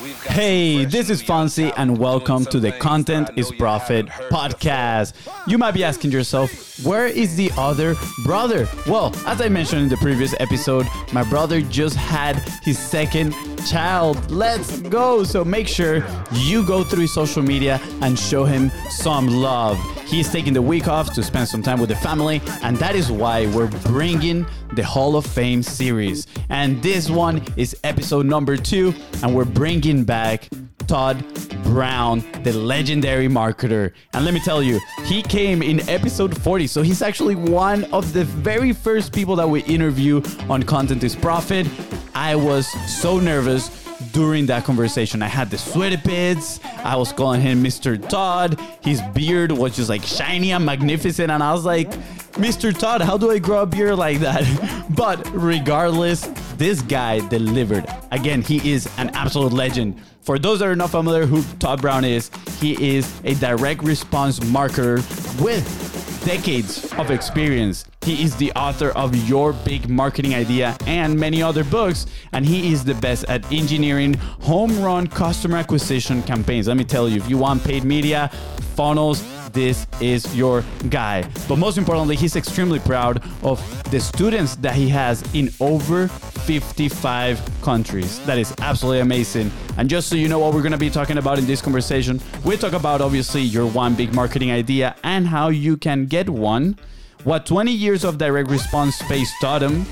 Hey, this is Fonzie, and welcome to the Content is Profit podcast. You might be asking yourself, where is the other brother? Well, as I mentioned in the previous episode, my brother just had his second child. Let's go! So make sure you go through his social media and show him some love. He's taking the week off to spend some time with the family, and that is why we're bringing the Hall of Fame series. And this one is episode number two, and we're bringing back Todd Brown, the legendary marketer. And let me tell you, he came in episode 40, so he's actually one of the very first people that we interview on Content is Profit. I was so nervous during that conversation. I had the sweaty pits. I was calling him Mr. Todd. His beard was just like shiny and magnificent. And I was like, Mr. Todd, how do I grow a beard like that? but regardless, this guy delivered. Again, he is an absolute legend. For those that are not familiar who Todd Brown is, he is a direct response marketer with decades of experience. He is the author of Your Big Marketing Idea and many other books, and he is the best at engineering home run customer acquisition campaigns. Let me tell you, if you want paid media, funnels, this is your guy. But most importantly, he's extremely proud of the students that he has in over 55 countries. That is absolutely amazing. And just so you know what we're going to be talking about in this conversation, we talk about obviously your one big marketing idea and how you can get one, what 20 years of direct response space taught him,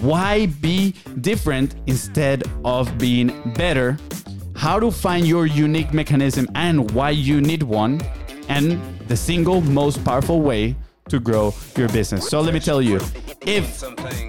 why be different instead of being better, how to find your unique mechanism and why you need one and the single most powerful way to grow your business. So let me tell you, if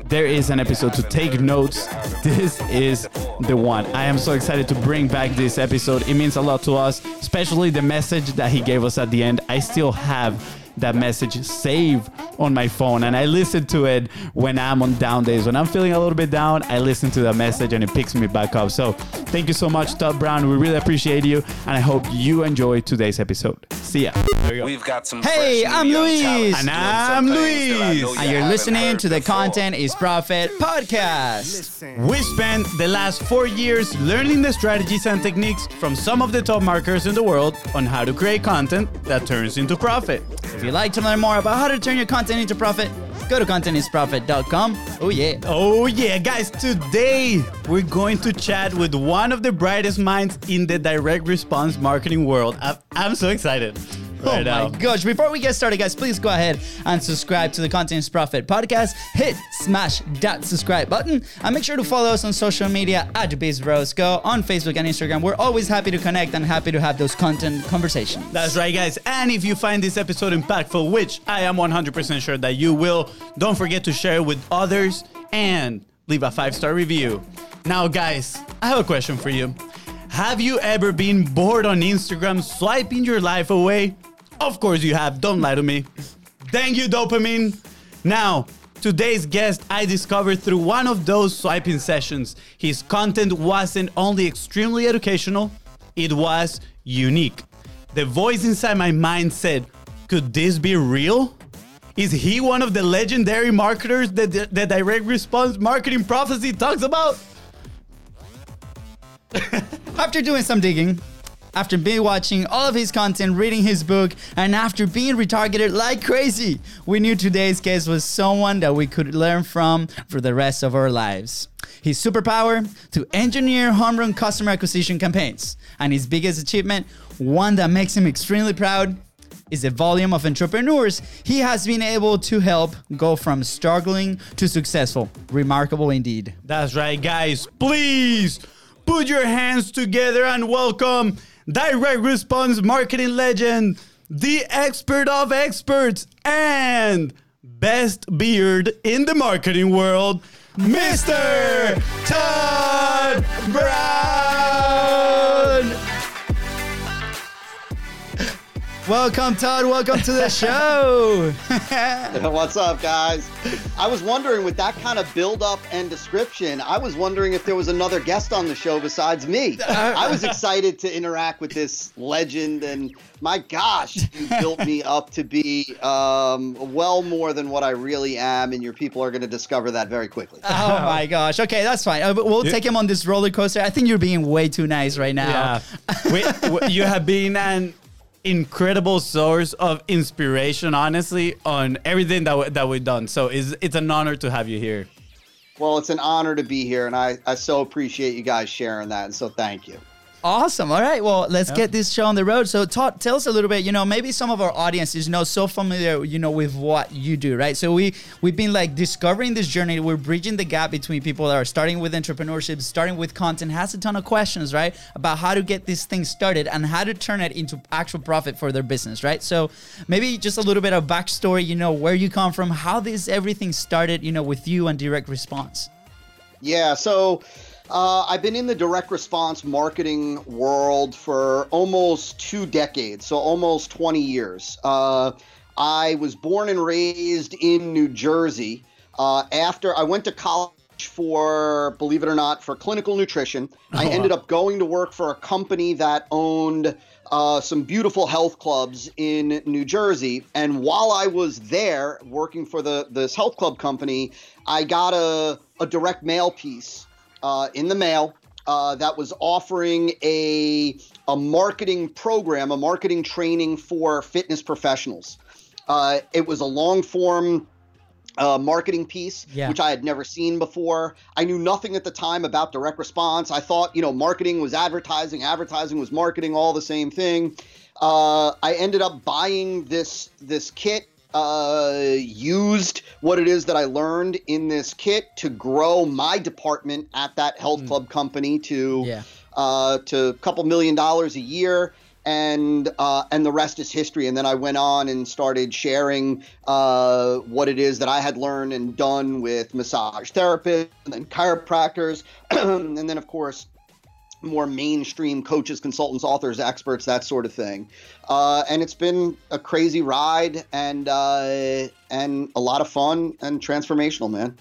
there is an episode to take notes, this is the one. I am so excited to bring back this episode. It means a lot to us, especially the message that he gave us at the end. I still have that message saved on my phone and I listen to it when I'm on down days. When I'm feeling a little bit down, I listen to that message and it picks me back up. So thank you so much, Todd Brown. We really appreciate you and I hope you enjoy today's episode. See ya. We've got some Hey, I'm young Luis. And I'm some things that I Luis. And you ah, you're listening to the before. Content is Profit podcast. We spent the last four years learning the strategies and techniques from some of the top marketers in the world on how to create content that turns into profit. If you'd like to learn more about how to turn your content into profit, go to contentisprofit.com. Oh, yeah. Oh, yeah, guys, today we're going to chat with one of the brightest minds in the direct response marketing world. I'm, so excited. Oh Right now. my gosh. Before we get started, guys, please go ahead and subscribe to the Content Profit podcast. Hit smash that subscribe button and make sure to follow us on social media at BizBrosGo on Facebook and Instagram. We're always happy to connect and happy to have those content conversations. That's right, guys. And if you find this episode impactful, which I am 100% sure that you will, don't forget to share it with others and leave a five star review. Now, guys, I have a question for you. Have you ever been bored on Instagram swiping your life away? Of course you have. Don't lie to me. Thank you, dopamine. Now, today's guest I discovered through one of those swiping sessions. His content wasn't only extremely educational, it was unique. The voice inside my mind said, Could this be real? Is he one of the legendary marketers that the, the direct response marketing prophecy talks about? After doing some digging, after being watching all of his content, reading his book, and after being retargeted like crazy, we knew today's guest was someone that we could learn from for the rest of our lives. His superpower to engineer home run customer acquisition campaigns, and his biggest achievement, one that makes him extremely proud, is the volume of entrepreneurs he has been able to help go from struggling to successful. Remarkable indeed. That's right, guys. Please put your hands together and welcome direct response marketing legend, the expert of experts, and best beard in the marketing world, Mr. Todd Brown. Welcome, Todd. Welcome to the show. What's up, guys? I was wondering, with that kind of build up and description, I was wondering if there was another guest on the show besides me. I was excited to interact with this legend, and my gosh, you built me up to be um, well more than what I really am, and your people are going to discover that very quickly. oh my gosh. Okay, that's fine. Uh, We'll take him on this roller coaster. I think you're being way too nice right now. Yeah. we, we- you have been an incredible source of inspiration, honestly, on everything that, w- that we've done. So it's, it's an honor to have you here. Well, it's an honor to be here, and I, I so appreciate you guys sharing that, and so thank you. Awesome. All right. Well, let's get this show on the road. So, Todd, tell us a little bit. You know, maybe some of our audience is not so familiar, you know, with what you do, right? So we we've been like discovering this journey. We're bridging the gap between people that are starting with entrepreneurship, starting with content, has a ton of questions, right, about how to get this thing started and how to turn it into actual profit for their business, right? So maybe just a little bit of backstory. You know, where you come from, how this everything started, you know, with you and direct response. Yeah, so uh, I've been in the direct response marketing world for almost two decades, so almost 20 years. Uh, I was born and raised in New Jersey. Uh, after I went to college for, believe it or not, for clinical nutrition, I ended up going to work for a company that owned uh, some beautiful health clubs in New Jersey. And while I was there working for the this health club company, I got a, a direct mail piece uh, in the mail uh, that was offering a a marketing program, a marketing training for fitness professionals. Uh, it was a long form uh, marketing piece, Yeah. which I had never seen before. I knew nothing at the time about direct response. I thought, you know, marketing was advertising, advertising was marketing, all the same thing. Uh, I ended up buying this this kit. Uh, used what it is that I learned in this kit to grow my department at that health club company to Yeah. uh, to a couple million dollars a year, and uh, and the rest is history. And then I went on and started sharing uh, what it is that I had learned and done with massage therapists and then chiropractors, and then of course more mainstream coaches, consultants, authors, experts, that sort of thing. Uh, and it's been a crazy ride and uh, and a lot of fun and transformational, man.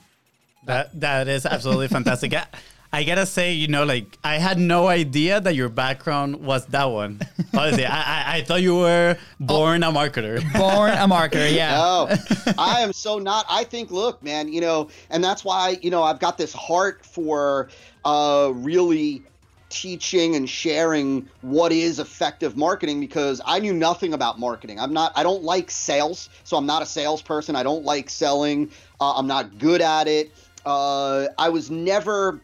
That that is absolutely fantastic. I, I gotta say, you know, like I had no idea that your background was that one. Honestly, I, I I thought you were born a marketer. Born a marketer. Yeah. No, I am so not. I think, look, man, you know, and that's why, you know, I've got this heart for uh, really teaching and sharing what is effective marketing because I knew nothing about marketing. I'm not, I don't like sales, so I'm not a salesperson. I don't like selling. Uh, I'm not good at it. Uh, I was never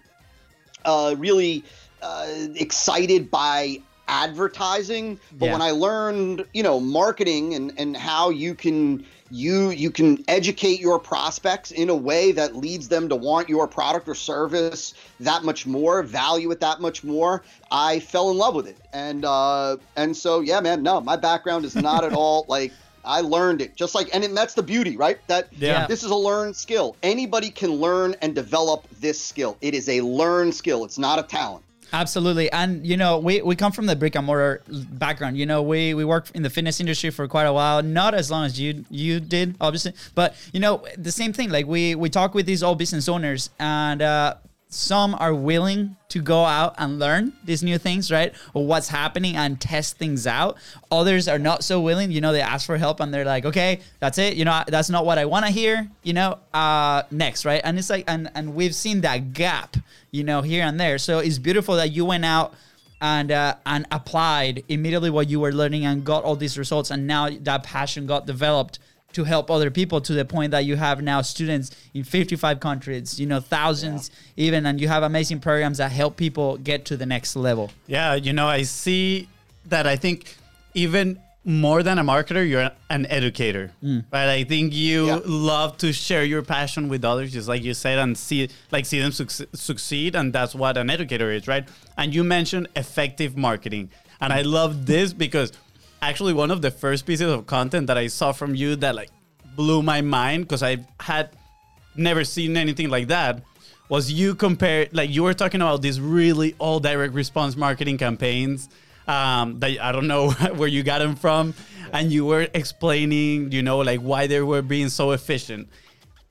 uh, really uh, excited by advertising but Yeah. when i learned you know marketing and and how you can you you can educate your prospects in a way that leads them to want your product or service that much more value it that much more i fell in love with it and uh and so yeah man no my background is not at all like I learned it just like, and then that's the beauty, right? That Yeah. this is a learned skill. Anybody can learn and develop this skill. It is a learned skill. It's not a talent. Absolutely. And you know, we, we come from the brick and mortar background. You know, we we worked in the fitness industry for quite a while, not as long as you you did, obviously. But you know, the same thing. Like we we talk with these old business owners and uh some are willing to go out and learn these new things, right? Or what's happening and test things out. Others are not so willing. You know, they ask for help and they're like, okay, that's it. You know, that's not what I want to hear. You know, uh, next, right? And it's like, and and we've seen that gap, you know, here and there. So it's beautiful that you went out and uh, and applied immediately what you were learning and got all these results, and now that passion got developed to help other people to the point that you have now students in 55 countries, you know, thousands even, and you have amazing programs that help people get to the next level. Yeah, you know, I see that I think even more than a marketer, you're an educator, mm. right? I think you Yeah. love to share your passion with others, just like you said, and see like see them suc- succeed, and that's what an educator is, right? And you mentioned effective marketing, and I love this because actually one of the first pieces of content that I saw from you that like blew my mind because I had never seen anything like that was you compare like you were talking about these really all direct response marketing campaigns um, that I don't know where you got them from, and you were explaining, you know, like why they were being so efficient.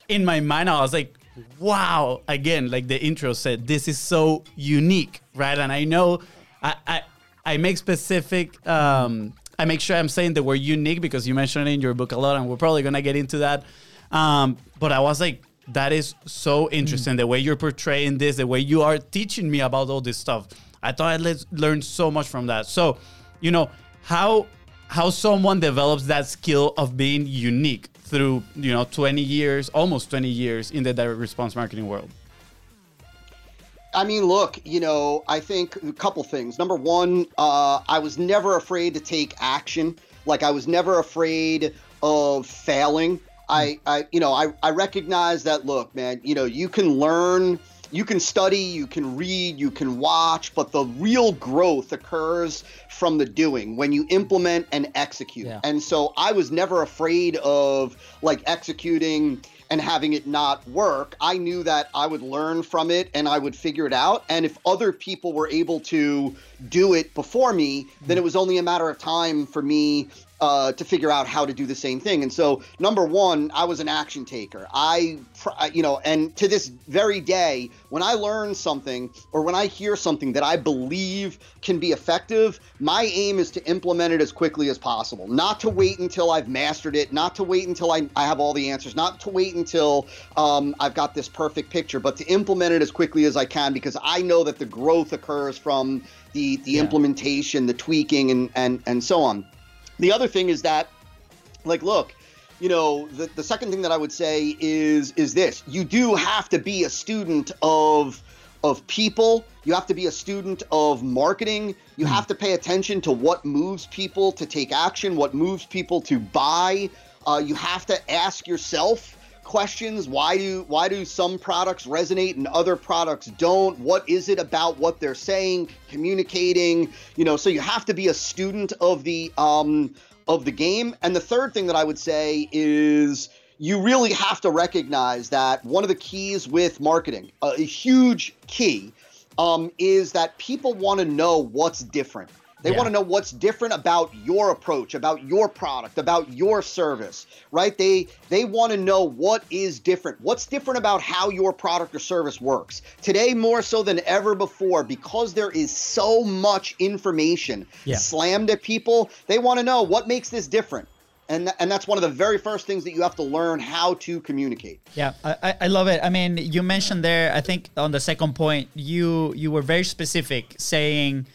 In my mind, I was like, wow! Again, like the intro said, this is so unique, right? And I know I I, I make specific. Um, I make sure I'm saying the word unique because you mentioned it in your book a lot, and we're probably gonna get into that. Um, but I was like, that is so interesting the way you're portraying this, the way you are teaching me about all this stuff. I thought I le- learned so much from that. So, you know, how how someone develops that skill of being unique through you know 20 years, almost 20 years in the direct response marketing world. I mean, look, you know, I think a couple things. Number one, uh, I was never afraid to take action. Like I was never afraid of failing. I, I, you know, I, I recognize that. Look, man, you know, you can learn, you can study, you can read, you can watch, but the real growth occurs from the doing when you implement and execute. Yeah. And so I was never afraid of like executing and having it not work, I knew that I would learn from it and I would figure it out. And if other people were able to do it before me, then hmm. it was only a matter of time for me uh, to figure out how to do the same thing. And so, number one, I was an action taker. I, you know, and to this very day, when I learn something or when I hear something that I believe can be effective, my aim is to implement it as quickly as possible. Not to wait until I've mastered it, not to wait until I, I have all the answers, not to wait until um, I've got this perfect picture, but to implement it as quickly as I can because I know that the growth occurs from the the Yeah. implementation, the tweaking, and and and so on. The other thing is that, like, look, you know, the, the second thing that I would say is is this: you do have to be a student of of people. You have to be a student of marketing. You have to pay attention to what moves people to take action, what moves people to buy. Uh, you have to ask yourself questions. Why do why do some products resonate and other products don't? What is it about what they're saying communicating? You know so you have to be a student of the um of the game. And the third thing that i would say is you really have to recognize that one of the keys with marketing a, huge key um, is that people want to know what's different they Yeah. want to know what's different about your approach, about your product, about your service, right? They they want to know what is different. What's different about how your product or service works. Today more so than ever before because there is so much information Yeah. slammed at people, they want to know what makes this different. And and that's one of the very first things that you have to learn how to communicate. Yeah, I, I- I love it. I mean, you mentioned there, I think on the second point, you you were very specific saying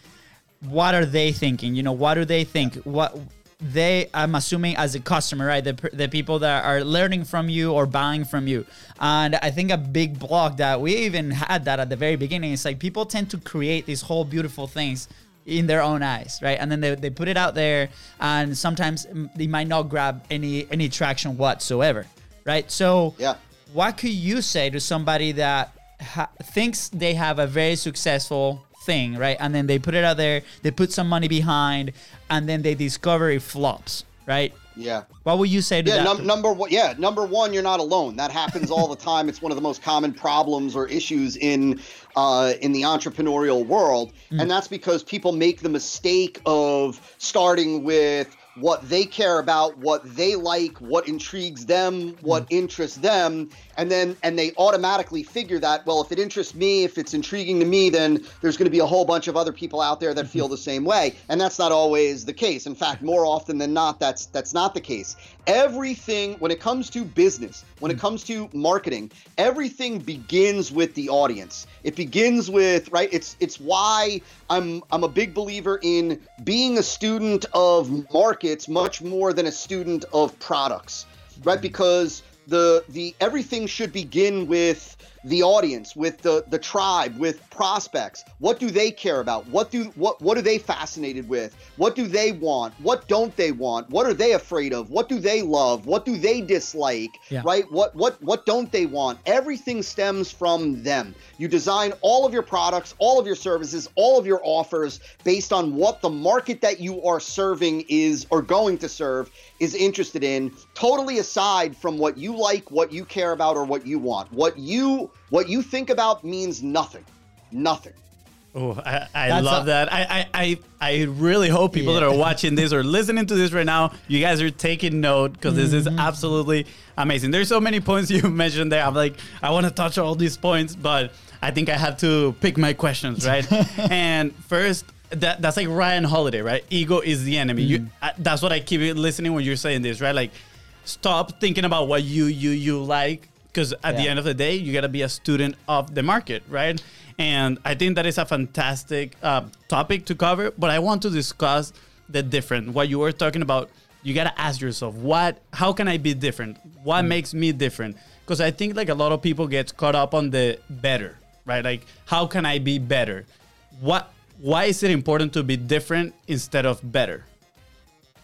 what are they thinking? You know, what do they think? What they I'm assuming as a customer, right? The, the people that are learning from you or buying from you. And I think a big block that we even had that at the very beginning is like people tend to create these whole beautiful things in their own eyes, right? And then they, they put it out there and sometimes they might not grab any any traction whatsoever, right? So Yeah. what could you say to somebody that ha- thinks they have a very successful thing, right? And then they put it out there, they put some money behind, and then they discover it flops, right? Yeah. What would you say to Yeah, that? num- number one. Yeah, number one, you're not alone. That happens all the time. It's one of the most common problems or issues in uh, in the entrepreneurial world, and that's because people make the mistake of starting with what they care about, what they like, what intrigues them, what interests them, and then and they automatically figure that well, if it interests me, if it's intriguing to me, then there's going to be a whole bunch of other people out there that feel the same way, and that's not always the case. In fact, more often than not, that's that's not the case. Everything when it comes to business, when it comes to marketing, everything begins with the audience. It begins with right. It's it's why I'm I'm a big believer in being a student of markets much more than a student of products, right? Mm-hmm. Because the the everything should begin with the audience, with the the tribe, with prospects. What do they care about? What do what what are they fascinated with? What do they want? What don't they want? What are they afraid of? What do they love? What do they dislike? Yeah. Right? What what what don't they want? Everything stems from them. You design all of your products, all of your services, all of your offers based on what the market that you are serving is or going to serve is interested in, totally aside from what you like, what you care about or what you want. What you what you think about means nothing. Nothing. Oh, I, I love a- that. I, I, I, I really hope people that are watching this or listening to this right now, you guys are taking note because this Mm-hmm. is absolutely amazing. There's so many points you mentioned there. I'm like, I want to touch all these points, but I think I have to pick my questions, right? and first, that that's like Ryan Holiday, right? Ego is the enemy. You, I, that's what I keep listening when you're saying this, right? Like, stop thinking about what you you you like because at the end of the day you got to be a student of the market right? And i think that is a fantastic uh, topic to cover but i want to discuss the different. What you were talking about you got to ask yourself what how can i be different? What makes me different? Because i think like a lot of people get caught up on the better right? Like how can i be better? What why is it important to be different instead of better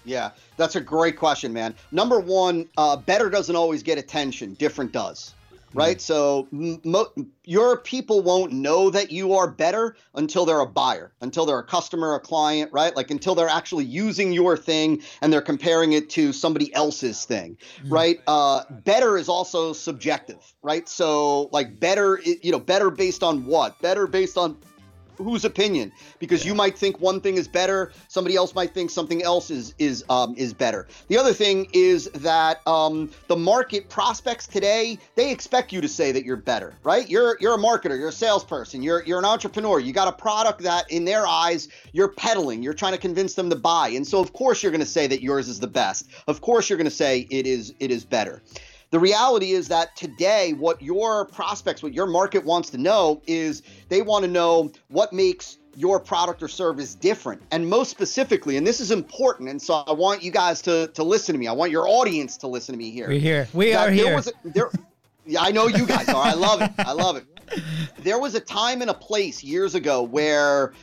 Yeah, that's a great question, man. Number one, uh, better doesn't always get attention. Different does, right? So mo- your people won't know that you are better until they're a buyer, until they're a customer, a client, right? Like until they're actually using your thing and they're comparing it to somebody else's thing, right? Uh, better is also subjective, right? So like better, you know, better based on what? Better based on whose opinion? Because you might think one thing is better somebody else might think something else is is um, is better. The other thing is that um, the market prospects today they expect you to say that you're better right? You're you're a marketer you're a salesperson you're you're an entrepreneur you got a product that in their eyes you're peddling you're trying to convince them to buy. And so of course you're going to say that yours is the best. Of course you're going to say it is it is better the reality is that today, what your prospects, what your market wants to know is they want to know what makes your product or service different. And most specifically, and this is important, and so I want you guys to, to listen to me. I want your audience to listen to me here. We're here. We that are here. A, there, yeah, I know you guys are. I love it. I love it. There was a time and a place years ago where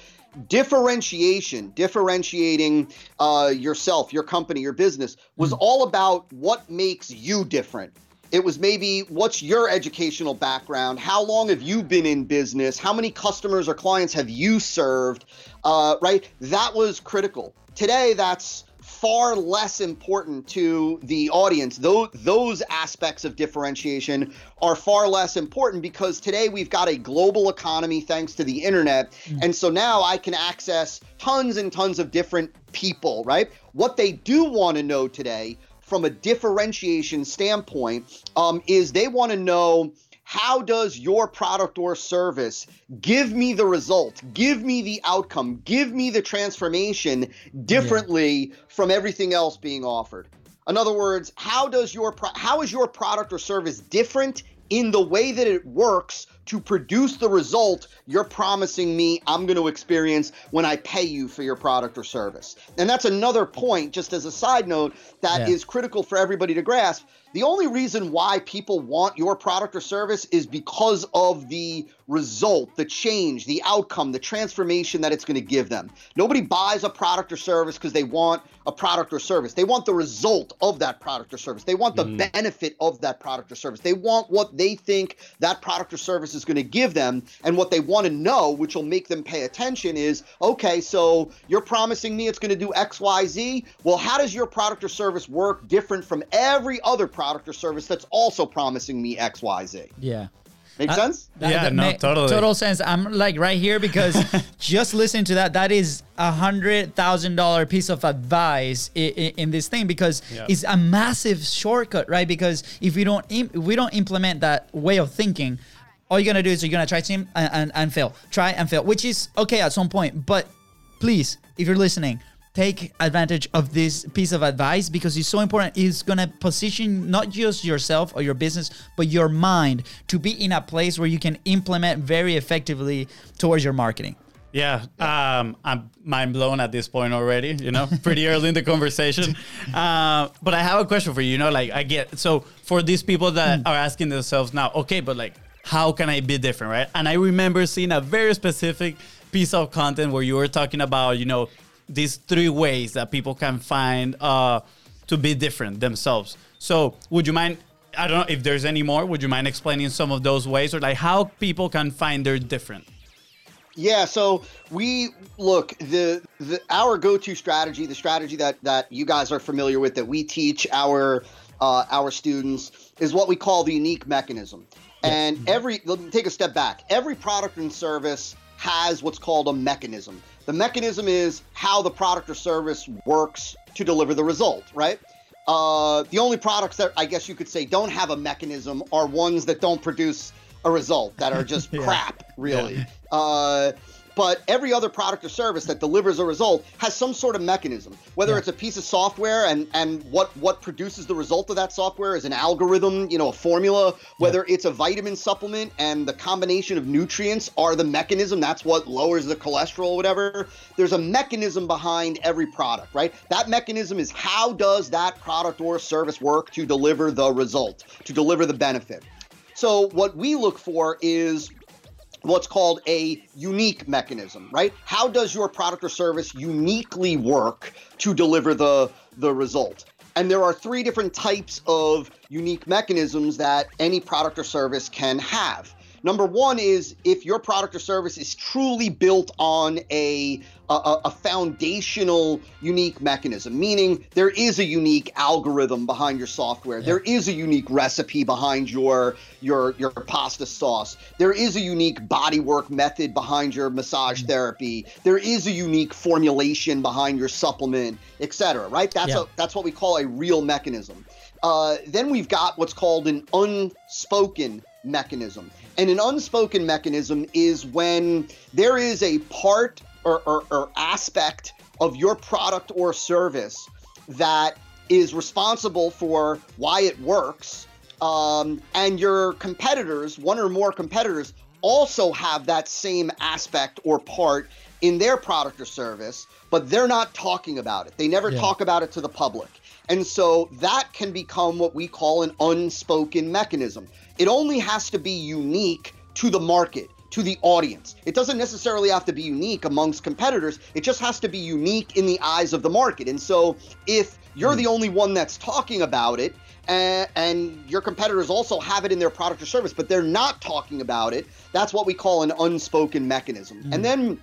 differentiation, differentiating uh, yourself, your company, your business was all about what makes you different. It was maybe what's your educational background? How long have you been in business? How many customers or clients have you served? Uh, right? That was critical. Today, that's far less important to the audience. Those, those aspects of differentiation are far less important because today we've got a global economy thanks to the internet. And so now I can access tons and tons of different people, right? What they do want to know today from a differentiation standpoint um, is they want to know how does your product or service give me the result give me the outcome give me the transformation differently from everything else being offered in other words how does your pro- how is your product or service different in the way that it works to produce the result you're promising me I'm going to experience when I pay you for your product or service. And that's another point, just as a side note, that is Yeah. critical for everybody to grasp. The only reason why people want your product or service is because of the result, the change, the outcome, the transformation that it's going to give them. Nobody buys a product or service because they want a product or service. They want the result of that product or service. They want the mm. benefit of that product or service. They want what they think that product or service is going to give them. And what they want to know, which will make them pay attention, is okay, so you're promising me it's going to do X, Y, Z. Well, how does your product or service work different from every other product or service that's also promising me X, Y, Z? yeah. Make Uh, sense? That- Yeah, that no, ma- totally. Total sense. I'm like right here because just listen to that, that is a hundred thousand dollar piece of advice in, in, this thing because Yeah. it's a massive shortcut, right? Because if we don't im- if we don't implement that way of thinking, all you're gonna do is you're gonna try to and, and, and fail, try and fail, which is okay at some point. But please, if you're listening, take advantage of this piece of advice because it's so important. It's gonna position not just yourself or your business, but your mind to be in a place where you can implement very effectively towards your marketing. Yeah, um, I'm mind blown at this point already. You know, pretty early in the conversation. Uh, but I have a question for you. You know, like I get so for these people that are asking themselves now, okay, but like, how can I be different, right? And I remember seeing a very specific piece of content where you were talking about, you know, these three ways that people can find uh, to be different themselves. So, would you mind? I don't know if there's any more. Would you mind explaining some of those ways, or like how people can find they're different? Yeah, so we look the the our go-to strategy, the strategy that that you guys are familiar with that we teach our uh, our students is what we call the unique mechanism. And every let me take a step back. Every product and service has what's called a mechanism. The mechanism is how the product or service works to deliver the result, right? Uh, the only products that I guess you could say don't have a mechanism are ones that don't produce a result, that are just Yeah. crap, really. Uh, but every other product or service that delivers a result has some sort of mechanism. Whether Yeah. it's a piece of software and and what what produces the result of that software is an algorithm, you know, a formula. Whether it's a vitamin supplement and the combination of nutrients are the mechanism. That's what lowers the cholesterol, whatever. There's a mechanism behind every product, right? That mechanism is how does that product or service work to deliver the result, to deliver the benefit. So what we look for is what's called a unique mechanism, right? How does your product or service uniquely work to deliver the the result? And there are three different types of unique mechanisms that any product or service can have. Number one is if your product or service is truly built on a, a, a foundational unique mechanism, meaning there is a unique algorithm behind your software, there is a unique recipe behind your your your pasta sauce, there is a unique bodywork method behind your massage therapy, there is a unique formulation behind your supplement, etc. Right? That's Yeah. a that's what we call a real mechanism. Uh, then we've got what's called an unspoken mechanism. And an unspoken mechanism is when there is a part or, or, or aspect of your product or service that is responsible for why it works. Um, and your competitors, one or more competitors, also have that same aspect or part in their product or service, but they're not talking about it. They never Yeah. talk about it to the public. And so that can become what we call an unspoken mechanism. It only has to be unique to the market, to the audience. It doesn't necessarily have to be unique amongst competitors. It just has to be unique in the eyes of the market. And so if you're hmm. the only one that's talking about it, and, and your competitors also have it in their product or service, but they're not talking about it, that's what we call an unspoken mechanism. And hmm. then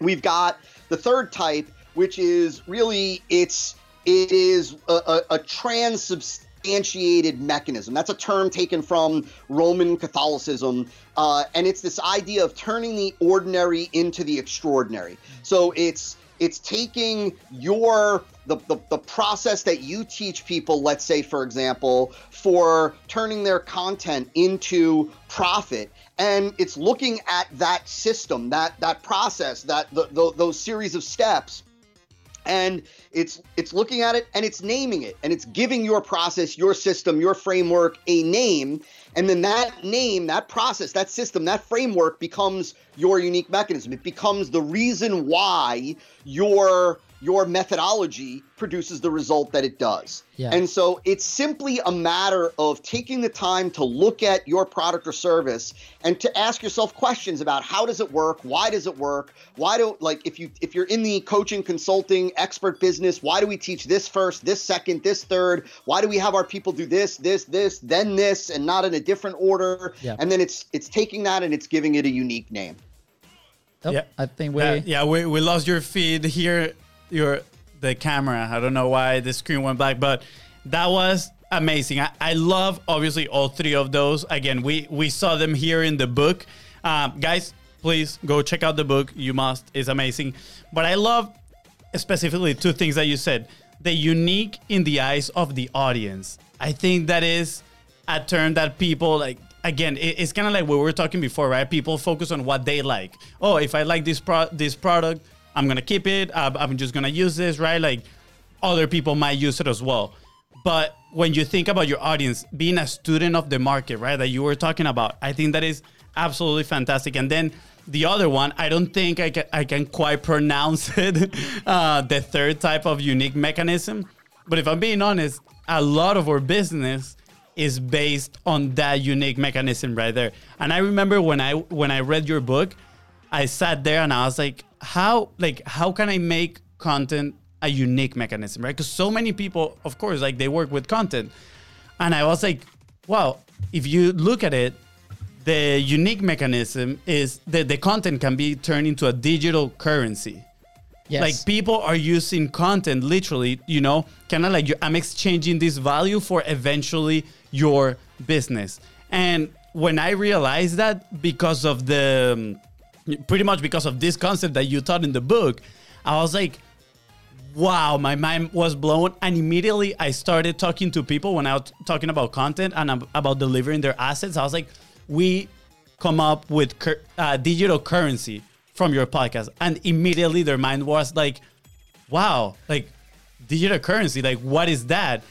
we've got the third type, which is really it's it is a, a, a transubstantiated mechanism. That's a term taken from Roman Catholicism, uh, and it's this idea of turning the ordinary into the extraordinary. So it's it's taking your the, the, the process that you teach people let's say for example for turning their content into profit and it's looking at that system that that process that the, the, those series of steps and it's it's looking at it and it's naming it and it's giving your process your system your framework a name. And then that name that process that system that framework becomes your unique mechanism. It becomes the reason why your your methodology produces the result that it does Yeah. and so it's simply a matter of taking the time to look at your product or service and to ask yourself questions about how does it work why does it work why don't like if you if you're in the coaching consulting expert business why do we teach this first this second this third why do we have our people do this this this then this and not in a different order Yeah. and then it's it's taking that and it's giving it a unique name Oh, Yeah. I think we. Uh, yeah, we, we lost your feed here. Your the camera. I don't know why the screen went black, but that was amazing. I, I love obviously all three of those. Again, we we saw them here in the book. Um, guys, please go check out the book. You must. It's amazing. But I love specifically two things that you said. The unique in the eyes of the audience. I think that is a term that people like again it's kind of like what we were talking before right people focus on what they like oh if i like this pro- this product i'm gonna keep it. I'm just gonna use this right? Like other people might use it as well. But when you think about your audience being a student of the market right that you were talking about i think that is absolutely fantastic. And then the other one i don't think i can, I can quite pronounce it uh, the third type of unique mechanism. But if i'm being honest a lot of our business is based on that unique mechanism right there. And I remember when I when I read your book, I sat there and I was like, how like how can I make content a unique mechanism, right? Because so many people, of course, like they work with content, and I was like, wow, if you look at it, the unique mechanism is that the content can be turned into a digital currency. yes. Like people are using content literally, you know, kind of like you, I'm exchanging this value for eventually your business. And when I realized that because of the um, pretty much because of this concept that you taught in the book, I was like, wow, my mind was blown. And immediately I started talking to people when I was talking about content and about delivering their assets. I was like, we come up with cur- uh, digital currency from your podcast. And immediately their mind was like, wow, like digital currency, like what is that?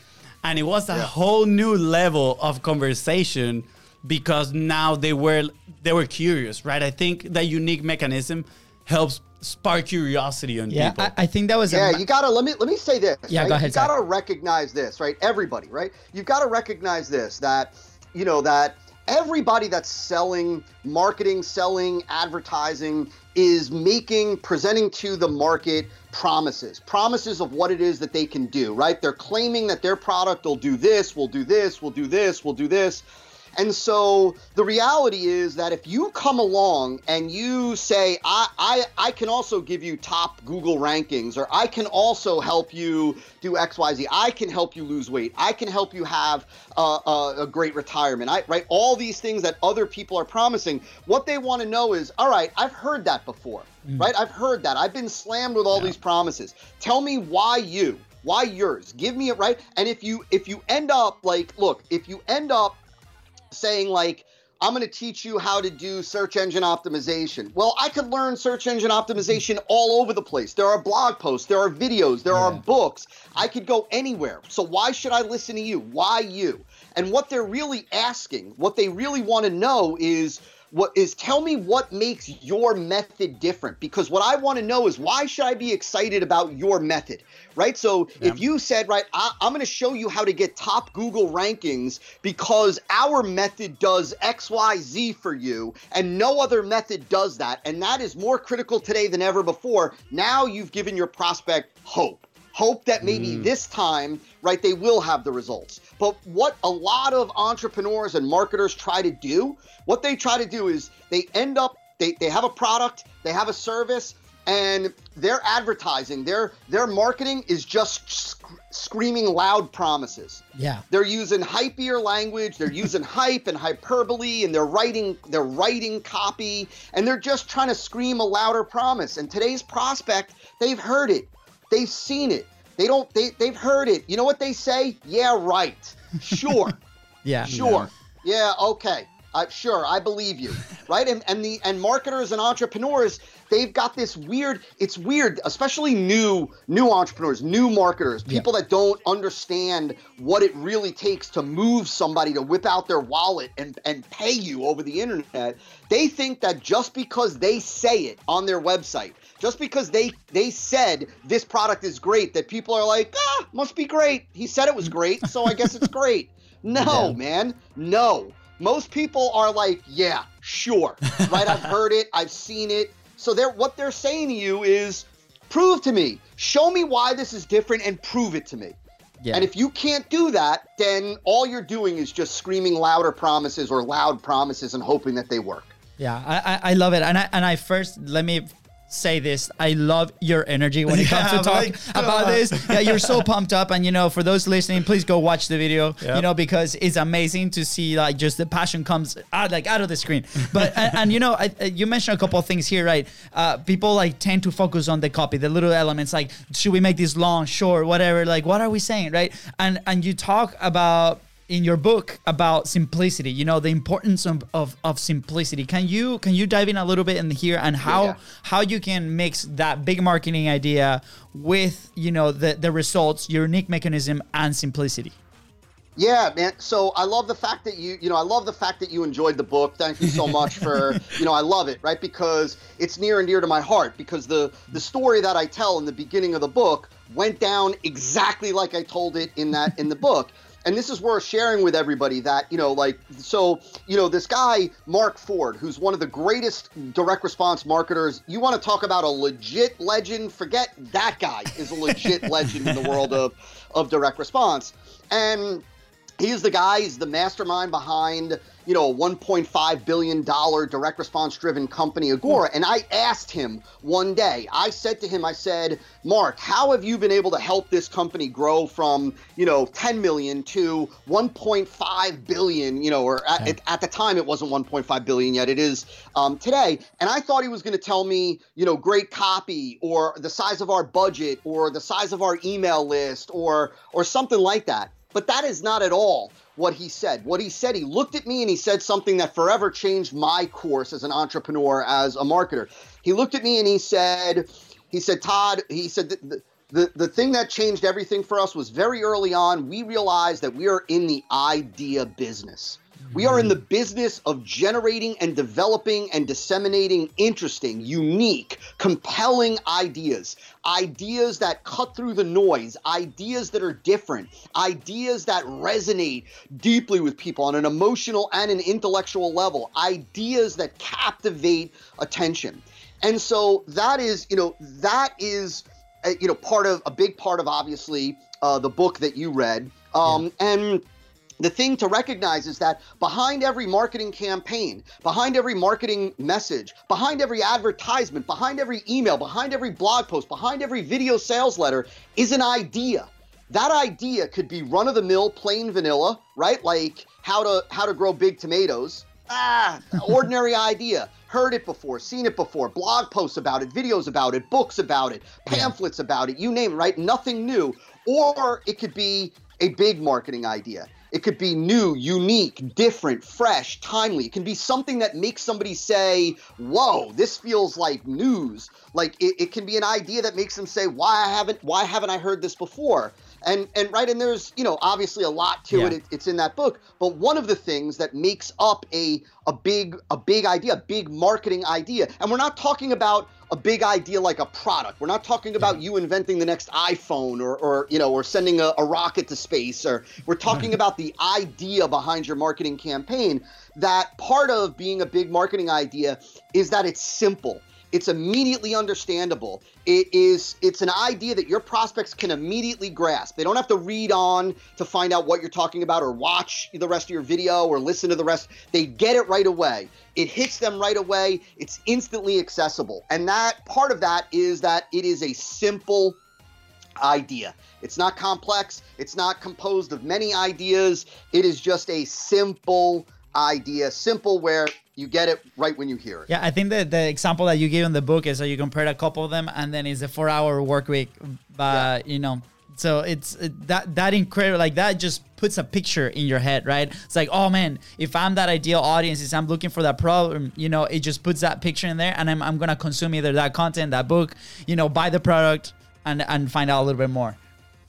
And it was a Yeah. whole new level of conversation because now they were they were curious, right? I think that unique mechanism helps spark curiosity on Yeah, people. I, I think that was a Yeah, ma- you gotta let me let me say this. Yeah, right? go ahead, You gotta Zach. recognize this, right? Everybody, right? You've got to recognize this that you know that everybody that's selling, marketing, selling, advertising is making, presenting to the market promises, promises of what it is that they can do, right? They're claiming that their product will do this, will do this, will do this, will do this. And so the reality is that if you come along and you say, I, I, I can also give you top Google rankings, or I can also help you do XYZ, I can help you lose weight, I can help you have a, a, a great retirement, I, right? All these things that other people are promising, what they want to know is, all right, I've heard that before, mm. right? I've heard that. I've been slammed with all these promises. Tell me why you, why yours? Give me it right. And if you if you end up like, look, if you end up saying like I'm going to teach you how to do search engine optimization. Well, I could learn search engine optimization all over the place. There are blog posts, there are videos, there are books. I could go anywhere. So why should I listen to you? Why you? And what they're really asking, what they really want to know is what is tell me what makes your method different because what I want to know is why should I be excited about your method, right? So if you said, right, I, I'm going to show you how to get top Google rankings because our method does X, Y, Z for you, and no other method does that, and that is more critical today than ever before. Now you've given your prospect hope hope that maybe mm. this time, right, they will have the results. But what a lot of entrepreneurs and marketers try to do, what they try to do is they end up, they, they have a product, they have a service, and their advertising, their their marketing is just sc- screaming loud promises. yeah. They're using hypier language, they're using hype and hyperbole, and they're writing they're writing copy, and they're just trying to scream a louder promise. And today's prospect, they've heard it, they've seen it, they don't they they've heard it. You know what they say? Yeah, right. Sure. Yeah. Sure. Yeah. okay. Uh, sure. I believe you. Right. And and the and marketers and entrepreneurs, they've got this weird. It's weird, especially new new entrepreneurs, new marketers, people that don't understand what it really takes to move somebody to whip out their wallet and and pay you over the internet. They think that just because they say it on their website. Just because they they said this product is great, that people are like, ah, must be great. He said it was great, so I guess it's great. No, Yeah. man. No. Most people are like, yeah, sure. Right? I've heard it. I've seen it. So they're what they're saying to you is prove to me. Show me why this is different and prove it to me. Yeah. And if you can't do that, then all you're doing is just screaming louder promises or loud promises and hoping that they work. Yeah, I, I, I love it. And I and I first let me say this. I love your energy when it comes Yeah, to talk like, about "Come this. Yeah, you're so pumped up. And you know, for those listening, please go watch the video. Yep. You know, because it's amazing to see like just the passion comes out like out of the screen. But and, and you know, I, I- you mentioned a couple of things here, right? Uh, people like tend to focus on the copy, the little elements like should we make this long, short, whatever. Like what are we saying, right? And and you talk about in your book about simplicity you know the importance of, of, of simplicity can you can you dive in a little bit in here and how Yeah. how you can mix that big marketing idea with you know the the results your unique mechanism and simplicity Yeah, man. So I love the fact that you, you know, I love the fact that you enjoyed the book. Thank you so much for, you know, I love it, right? Because it's near and dear to my heart. Because the the story that I tell in the beginning of the book went down exactly like I told it in that in the book. And this is worth sharing with everybody that, you know, like, so, you know, this guy, Mark Ford, who's one of the greatest direct response marketers, you want to talk about a legit legend? Forget that guy is a legit legend in the world of, of direct response. And He's the guy, he's the mastermind behind, you know, a $1.5 billion direct response driven company, Agora. And I asked him one day, I said to him, I said, Mark, how have you been able to help this company grow from, you know, 10 million to 1.5 billion, you know, or at, at, at the time it wasn't 1.5 billion yet, it is um, today. And I thought he was going to tell me, you know, great copy or the size of our budget or the size of our email list or or something like that. But that is not at all what he said. What he said, he looked at me and he said something that forever changed my course as an entrepreneur, as a marketer. He looked at me and he said, he said, Todd, he said, the, the, the thing that changed everything for us was very early on, we realized that we are in the idea business. We are in the business of generating and developing and disseminating interesting, unique, compelling ideas. Ideas that cut through the noise, ideas that are different, ideas that resonate deeply with people on an emotional and an intellectual level, ideas that captivate attention. And so that is, you know, that is, uh, you know, part of a big part of obviously uh, the book that you read. Um, yeah. And the thing to recognize is that behind every marketing campaign, behind every marketing message, behind every advertisement, behind every email, behind every blog post, behind every video sales letter is an idea. That idea could be run of the mill, plain vanilla, right? Like how to how to grow big tomatoes. Ah, ordinary idea. Heard it before, seen it before, blog posts about it, videos about it, books about it, pamphlets about it, you name it, right? Nothing new. Or it could be a big marketing idea. It could be new, unique, different, fresh, timely. It can be something that makes somebody say, "Whoa, this feels like news." Like it, it can be an idea that makes them say, "Why I haven't why haven't I heard this before?" And and right and there's you know obviously a lot to yeah. it. it. It's in that book. But one of the things that makes up a a big a big idea, a big marketing idea, and we're not talking about a big idea like a product. We're not talking about mm-hmm. you inventing the next iPhone or, or you know, or sending a, a rocket to space. Or we're talking mm-hmm. about the idea behind your marketing campaign. That part of being a big marketing idea is that it's simple. It's immediately understandable. It is it's an idea that your prospects can immediately grasp. They don't have to read on to find out what you're talking about or watch the rest of your video or listen to the rest. They get it right away. It hits them right away. It's instantly accessible. And that part of that is that it is a simple idea. It's not complex. It's not composed of many ideas. It is just a simple idea, simple where you get it right when you hear it. Yeah, I think that the example that you gave in the book is that you compared a couple of them, and then it's a four-hour work week. But yeah. you know, so it's it, that that incredible like that just puts a picture in your head, right? It's like, oh man, if I'm that ideal audience, if I'm looking for that problem, you know, it just puts that picture in there, and I'm I'm gonna consume either that content, that book, you know, buy the product, and and find out a little bit more.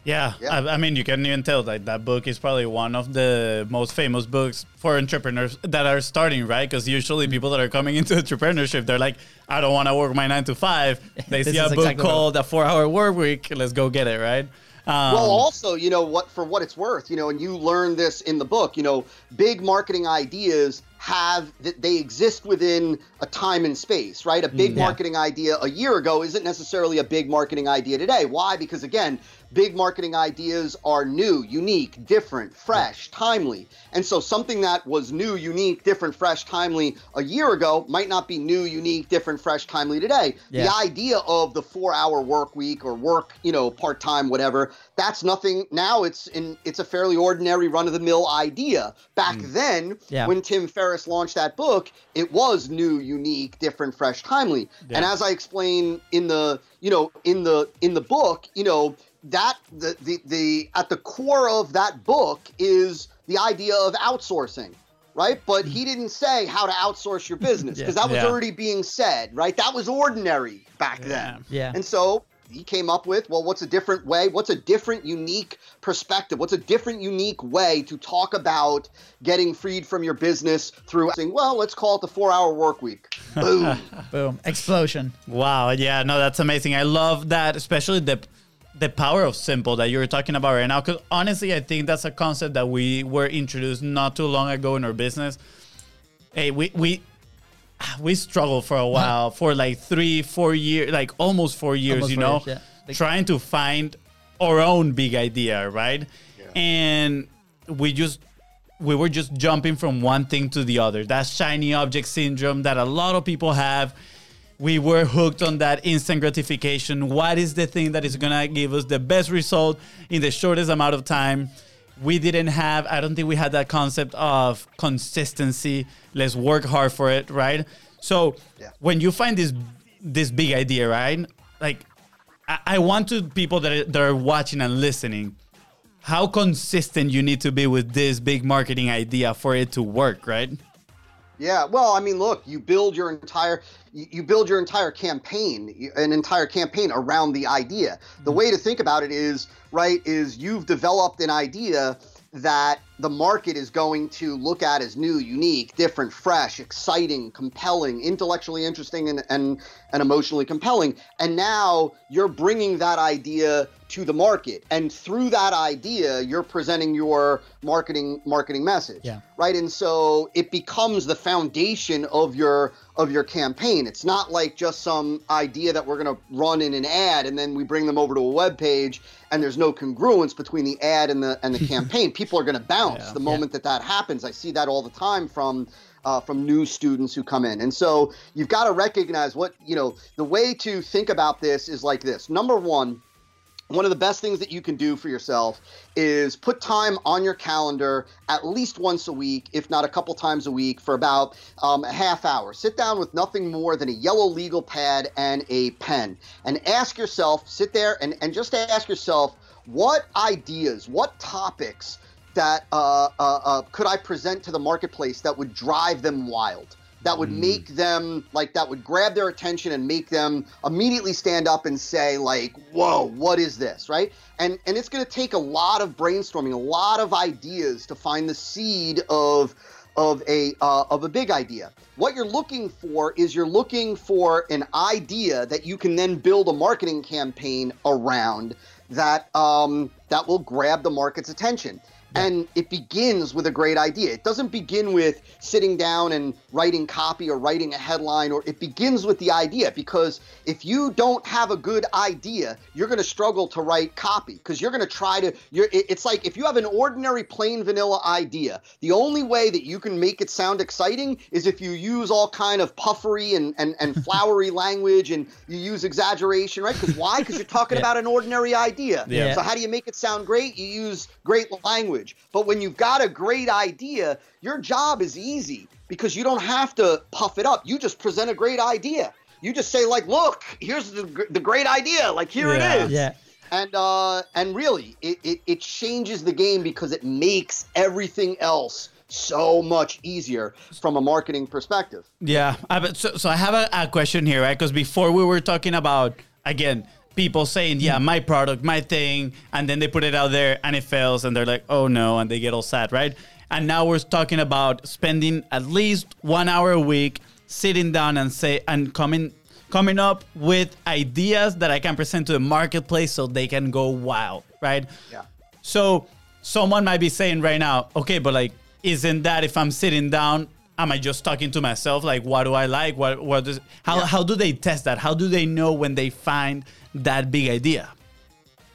Yeah, yeah. I, I, mean, you can even tell that that book is probably one of the most famous books for entrepreneurs that are starting, right? Because usually mm-hmm. people that are coming into entrepreneurship, they're like, I don't want to work my nine to five. They see a book exactly called A Four Hour Work Week. Let's go get it, right? Um, well, also, you know what? For what it's worth, you know, and you learn this in the book. You know, big marketing ideas have that they exist within a time and space, right? A big yeah. marketing idea a year ago isn't necessarily a big marketing idea today. Why? Because again, big marketing ideas are new, unique, different, fresh, timely. And so something that was new, unique, different, fresh, timely a year ago might not be new, unique, different, fresh, timely today. Yeah. The idea of the 4-hour work week or work, you know, part-time whatever, that's nothing now it's in it's a fairly ordinary run-of-the-mill idea. Back mm. then, yeah. when Tim Ferriss launched that book, it was new, unique, different, fresh, timely. Yeah. And as I explain in the, you know, in the in the book, you know, that the, the the at the core of that book is the idea of outsourcing right? But he didn't say how to outsource your business because yeah, that was yeah. already being said right? That was ordinary back yeah, then. Yeah. And so he came up with well what's a different way what's a different unique perspective what's a different unique way to talk about getting freed from your business through saying well let's call it the four hour work week. Boom. Boom. Explosion. Wow. Yeah no that's amazing. I love that especially the the power of simple that you're talking about right now because honestly i think that's a concept that we were introduced not too long ago in our business hey we we ah, we struggled for a while for like three four years like almost four years almost you know years, yeah. trying to find our own big idea right yeah. and we just we were just jumping from one thing to the other. That shiny object syndrome that a lot of people have. We were hooked on that instant gratification. What is the thing that is gonna give us the best result in the shortest amount of time? We didn't have, I don't think we had that concept of consistency. Let's work hard for it, right? So Yeah. when you find this this big idea, right? Like I, I want to people that are, that are watching and listening how consistent you need to be with this big marketing idea for it to work, right? Yeah, well, I mean, look, you build your entire you you build your entire campaign, an entire campaign around the idea. The mm-hmm. way to think about it is, right, is you've developed an idea that the market is going to look at as new, unique, different, fresh, exciting, compelling, intellectually interesting, and, and, and emotionally compelling. And now you're bringing that idea to the market. And through that idea, you're presenting your marketing marketing message. Yeah. Right. And so it becomes the foundation of your of your campaign. It's not like just some idea that we're going to run in an ad and then we bring them over to a web page and there's no congruence between the ad and the and the campaign. People are going to bounce Yeah. the moment that that happens. I see that all the time from uh, from new students who come in, and so you've got to recognize what you know. The way to think about this is like this. Number one, one of the best things that you can do for yourself is put time on your calendar at least once a week, if not a couple times a week, for about um, a half hour. Sit down with nothing more than a yellow legal pad and a pen and ask yourself, sit there and, and just ask yourself, what ideas, what topics that uh, uh, uh, could I present to the marketplace that would drive them wild? That would make them like that would grab their attention and make them immediately stand up and say like, "Whoa, what is this?" Right? And and it's going to take a lot of brainstorming, a lot of ideas to find the seed of of a uh, of a big idea. What you're looking for is you're looking for an idea that you can then build a marketing campaign around that um, that will grab the market's attention. And it begins with a great idea. It doesn't begin with sitting down and writing copy or writing a headline, or it begins with the idea. Because if you don't have a good idea, you're going to struggle to write copy because you're going to try to. You're. It's like if you have an ordinary plain vanilla idea, the only way that you can make it sound exciting is if you use all kind of puffery and and, and flowery language and you use exaggeration, right? Because why? Because you're talking Yeah. about an ordinary idea. Yeah. So how do you make it sound great? You use great language. But when you've got a great idea, your job is easy because you don't have to puff it up. You just present a great idea. You just say like, "Look, here's the, the great idea. Like here Yeah. it is." Yeah. And uh, and really, it, it it changes the game because it makes everything else so much easier from a marketing perspective. Yeah. So, so I have a, a question here, right? Because before we were talking about, again, people saying, yeah, my product, my thing, and then they put it out there and it fails and they're like, oh no, and they get all sad, right? And now we're talking about spending at least one hour a week sitting down and say and coming coming up with ideas that I can present to the marketplace so they can go wild, right? Yeah. So someone might be saying right now, okay, but like, isn't that if I'm sitting down, am I just talking to myself? Like, what do I like? What what does how Yeah. how do they test that? How do they know when they find that big idea?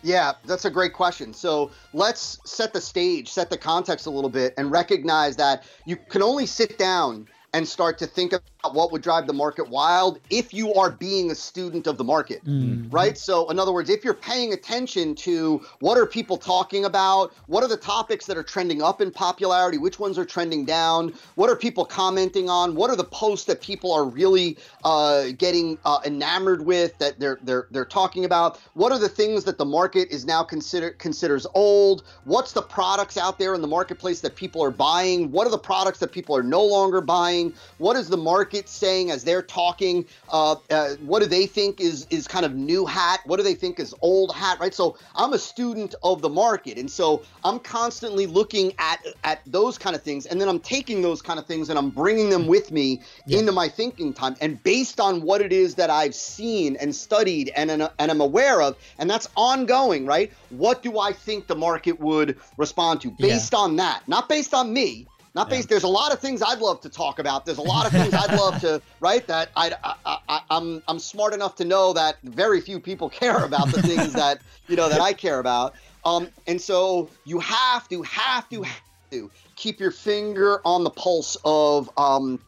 Yeah, that's a great question. So let's set the stage, set the context a little bit, and recognize that you can only sit down and start to think what would drive the market wild if you are being a student of the market, right? So, in other words, if you're paying attention to what are people talking about, what are the topics that are trending up in popularity, which ones are trending down, what are people commenting on, what are the posts that people are really uh, getting uh, enamored with that they're they're they're talking about, what are the things that the market is now consider considers old, what's the products out there in the marketplace that people are buying, what are the products that people are no longer buying, what is the market saying as they're talking, uh, uh, what do they think is is kind of new hat, what do they think is old hat, right? So I'm a student of the market, and so I'm constantly looking at at those kind of things, and then I'm taking those kind of things and I'm bringing them with me into my thinking time, and based on what it is that I've seen and studied and and, and I'm aware of, and that's ongoing, right? What do I think the market would respond to Yeah. based on that, not based on me. Not based. There's a lot of things I'd love to talk about. There's a lot of things I'd love to right. That I, I, I I'm I'm smart enough to know that very few people care about the things that you know that I care about. Um, and so you have to, have to, have to keep your finger on the pulse of um,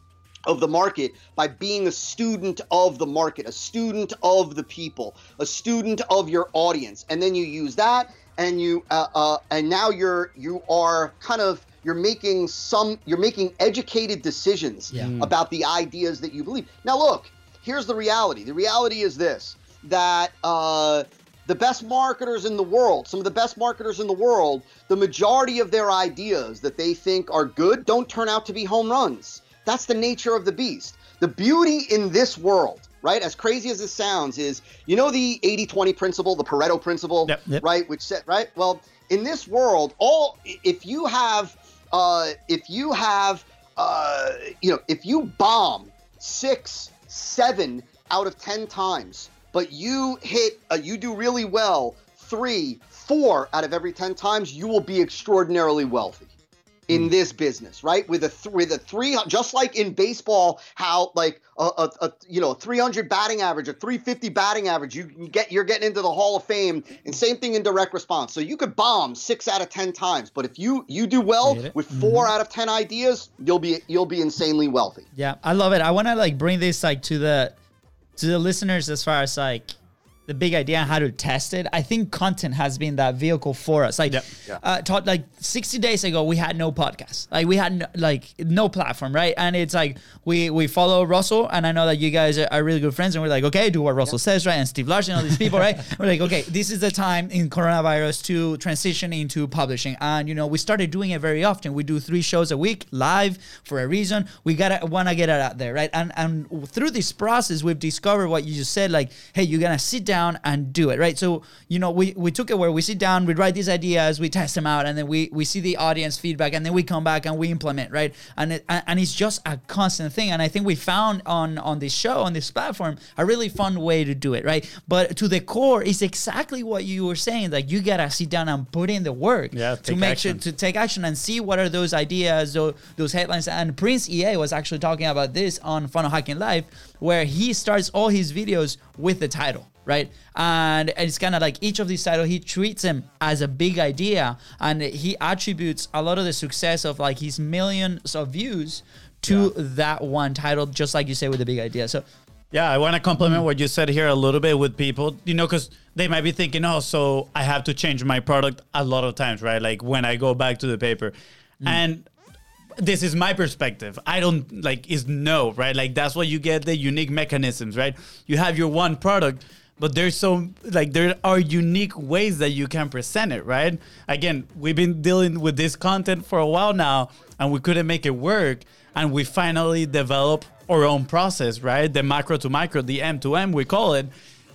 of the market by being a student of the market, a student of the people, a student of your audience, and then you use that, and you uh, uh, and now you're you are kind of you're making some you're making educated decisions Yeah. Mm. about the ideas that you believe. Now look, here's the reality. The reality is this that uh, the best marketers in the world, some of the best marketers in the world, the majority of their ideas that they think are good don't turn out to be home runs. That's the nature of the beast. The beauty in this world, right? As crazy as this sounds, is you know the 80 20 principle, the Pareto principle, Yep, yep. right? Which said, right? Well, in this world, all if you have, uh, if you have, uh, you know, if you bomb six, seven out of 10 times, but you hit, uh, you do really well three, four out of every 10 times, you will be extraordinarily wealthy in hmm. this business, right? With a th- with a three, just like in baseball, how like a, a, a you know 300 batting average, a 350 batting average, you, get you're getting into the Hall of Fame, and same thing in direct response. So you could bomb six out of ten times, but if you you do well with mm-hmm. 4 out of ten ideas, you'll be you'll be insanely wealthy. Yeah, I love it. I want to like bring this like to the to the listeners as far as like the big idea and how to test it. I think content has been that vehicle for us. Like, Yep. Yeah. uh, taught like 60 days ago, we had no podcast. Like, we had no, like no platform, right? And it's like we we follow Russell, and I know that you guys are, are really good friends, and we're like, okay, do what Russell says, right? And Steve Larsen, all these people, right? we're like, okay, this is the time in coronavirus to transition into publishing, and you know, we started doing it very often. We do three shows a week live for a reason. We gotta want to get it out there, right? And and through this process, we've discovered what you just said, like, hey, you're gonna sit down and do it, right? So you know, we we took it where we sit down, we write these ideas, we test them out, and then we we see the audience feedback, and then we come back and we implement, right? And it, and it's just a constant thing. And I think we found on on this show on this platform a really fun way to do it, right? But to the core, it's exactly what you were saying. Like you gotta sit down and put in the work Yeah, to make action. sure to take action and see what are those ideas, those, those headlines. And Prince EA was actually talking about this on Funnel Hacking Live, where he starts all his videos with the title, right? And it's kind of like each of these titles, he treats them as a big idea, and he attributes a lot of the success of like his millions of views to that one title, just like you say with the big idea. So Yeah, I want to compliment what you said here a little bit with people, you know, because they might be thinking, oh, so I have to change my product a lot of times, right? Like when I go back to the paper. Mm. And this is my perspective. I don't like is no, right? Like that's why you get the unique mechanisms, right? You have your one product, but there's so like there are unique ways that you can present it, right? Again, we've been dealing with this content for a while now and we couldn't make it work and we finally develop our own process, right? The macro to micro, the M to M we call it,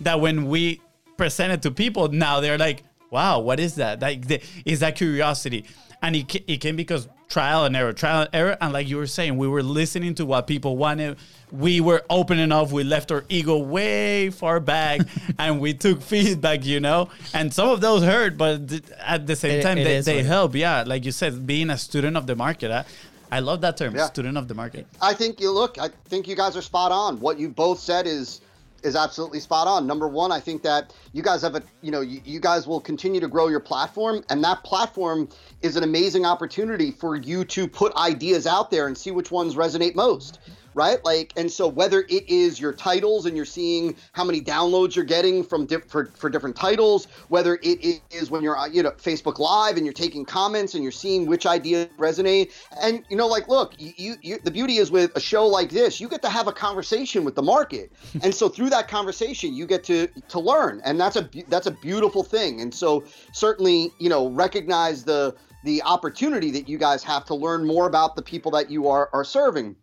that when we present it to people, now they're like, wow, what is that? Like, the, is that curiosity? And it, it came because trial and error, trial and error. And like you were saying, we were listening to what people wanted. We were open enough. We left our ego way far back and we took feedback, you know? And some of those hurt, but th- at the same It- time, it they, they what it is. help. Yeah. Like you said, being a student of the market. I, I love that term, Yeah. student of the market. I think you look. I think you guys are spot on. What you both said is is absolutely spot on. Number one, I think that you guys have a you know you, you guys will continue to grow your platform, and that platform is an amazing opportunity for you to put ideas out there and see which ones resonate most. Right, like, and so whether it is your titles and you're seeing how many downloads you're getting from diff- for, for different titles, whether it is when you're uh, you know Facebook Live and you're taking comments and you're seeing which ideas resonate, and you know, like, look, you, you, you the beauty is with a show like this, you get to have a conversation with the market, and so through that conversation, you get to to learn, and that's a that's a beautiful thing, and so certainly, you know, recognize the the opportunity that you guys have to learn more about the people that you are are serving.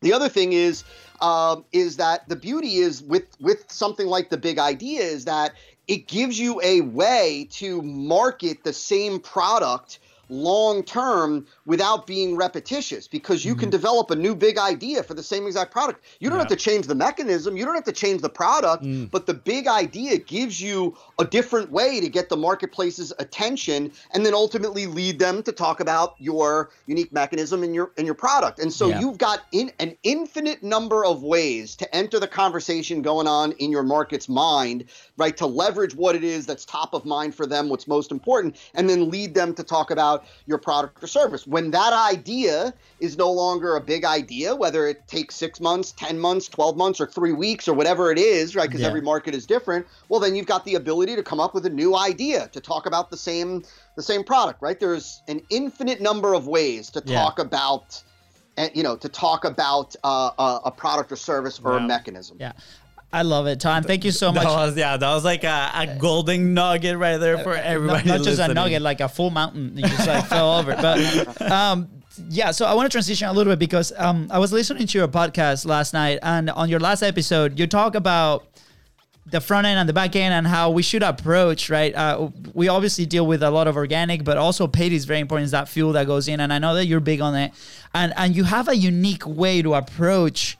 The other thing is um, is that the beauty is with with something like the big idea is that it gives you a way to market the same product long term without being repetitious because you mm-hmm. can develop a new big idea for the same exact product. You don't yeah. have to change the mechanism, you don't have to change the product, mm. but the big idea gives you a different way to get the marketplace's attention and then ultimately lead them to talk about your unique mechanism in your in your product. And so yeah. you've got in an infinite number of ways to enter the conversation going on in your market's mind, right? To leverage what it is that's top of mind for them, what's most important, and then lead them to talk about your product or service. When that idea is no longer a big idea, whether it takes six months, 10 months, 12 months, or three weeks, or whatever it is, right? Because yeah. every market is different. Well, then you've got the ability to come up with a new idea to talk about the same the same product, right? There's an infinite number of ways to talk yeah. about and you know to talk about uh, a, a, product or service or a mechanism. Yeah. I love it, Tom. Thank you so much. That was, yeah, that was like a, a golden nugget right there for everybody. Not, not just a nugget, like a full mountain. You just like fell over. But um, yeah, so I want to transition a little bit because um, I was listening to your podcast last night, and on your last episode, you talk about the front end and the back end and how we should approach right uh, we obviously deal with a lot of organic but also paid is very important is that fuel that goes in and i know that you're big on it and and you have a unique way to approach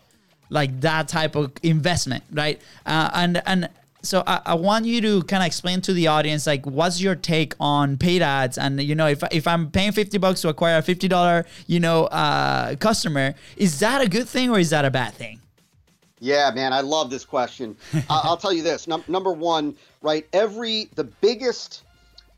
like that type of investment right uh, and and so I, I want you to kind of explain to the audience like what's your take on paid ads and you know if, if i'm paying 50 bucks to acquire a $50 you know uh, customer is that a good thing or is that a bad thing yeah, man, I love this question. I'll tell you this: Num- number one, right? Every the biggest,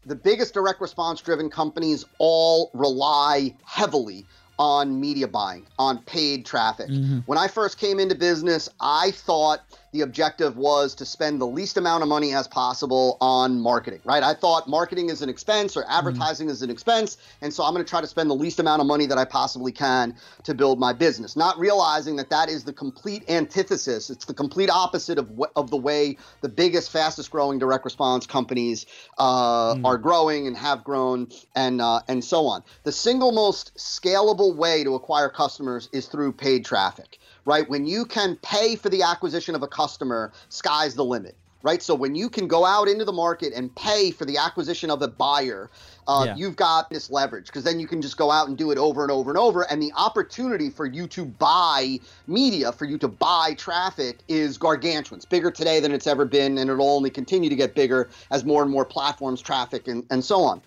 the biggest direct response driven companies all rely heavily on media buying, on paid traffic. Mm-hmm. When I first came into business, I thought the objective was to spend the least amount of money as possible on marketing, right? I thought marketing is an expense or advertising mm-hmm. is an expense. And so I'm going to try to spend the least amount of money that I possibly can to build my business, not realizing that that is the complete antithesis. It's the complete opposite of, of the way the biggest, fastest growing direct response companies uh, mm-hmm. are growing and have grown and, uh, and so on. The single most scalable way to acquire customers is through paid traffic right? When you can pay for the acquisition of a customer, sky's the limit, right? So when you can go out into the market and pay for the acquisition of a buyer, uh, yeah. you've got this leverage because then you can just go out and do it over and over and over. And the opportunity for you to buy media, for you to buy traffic is gargantuan. It's bigger today than it's ever been, and it'll only continue to get bigger as more and more platforms traffic and, and so on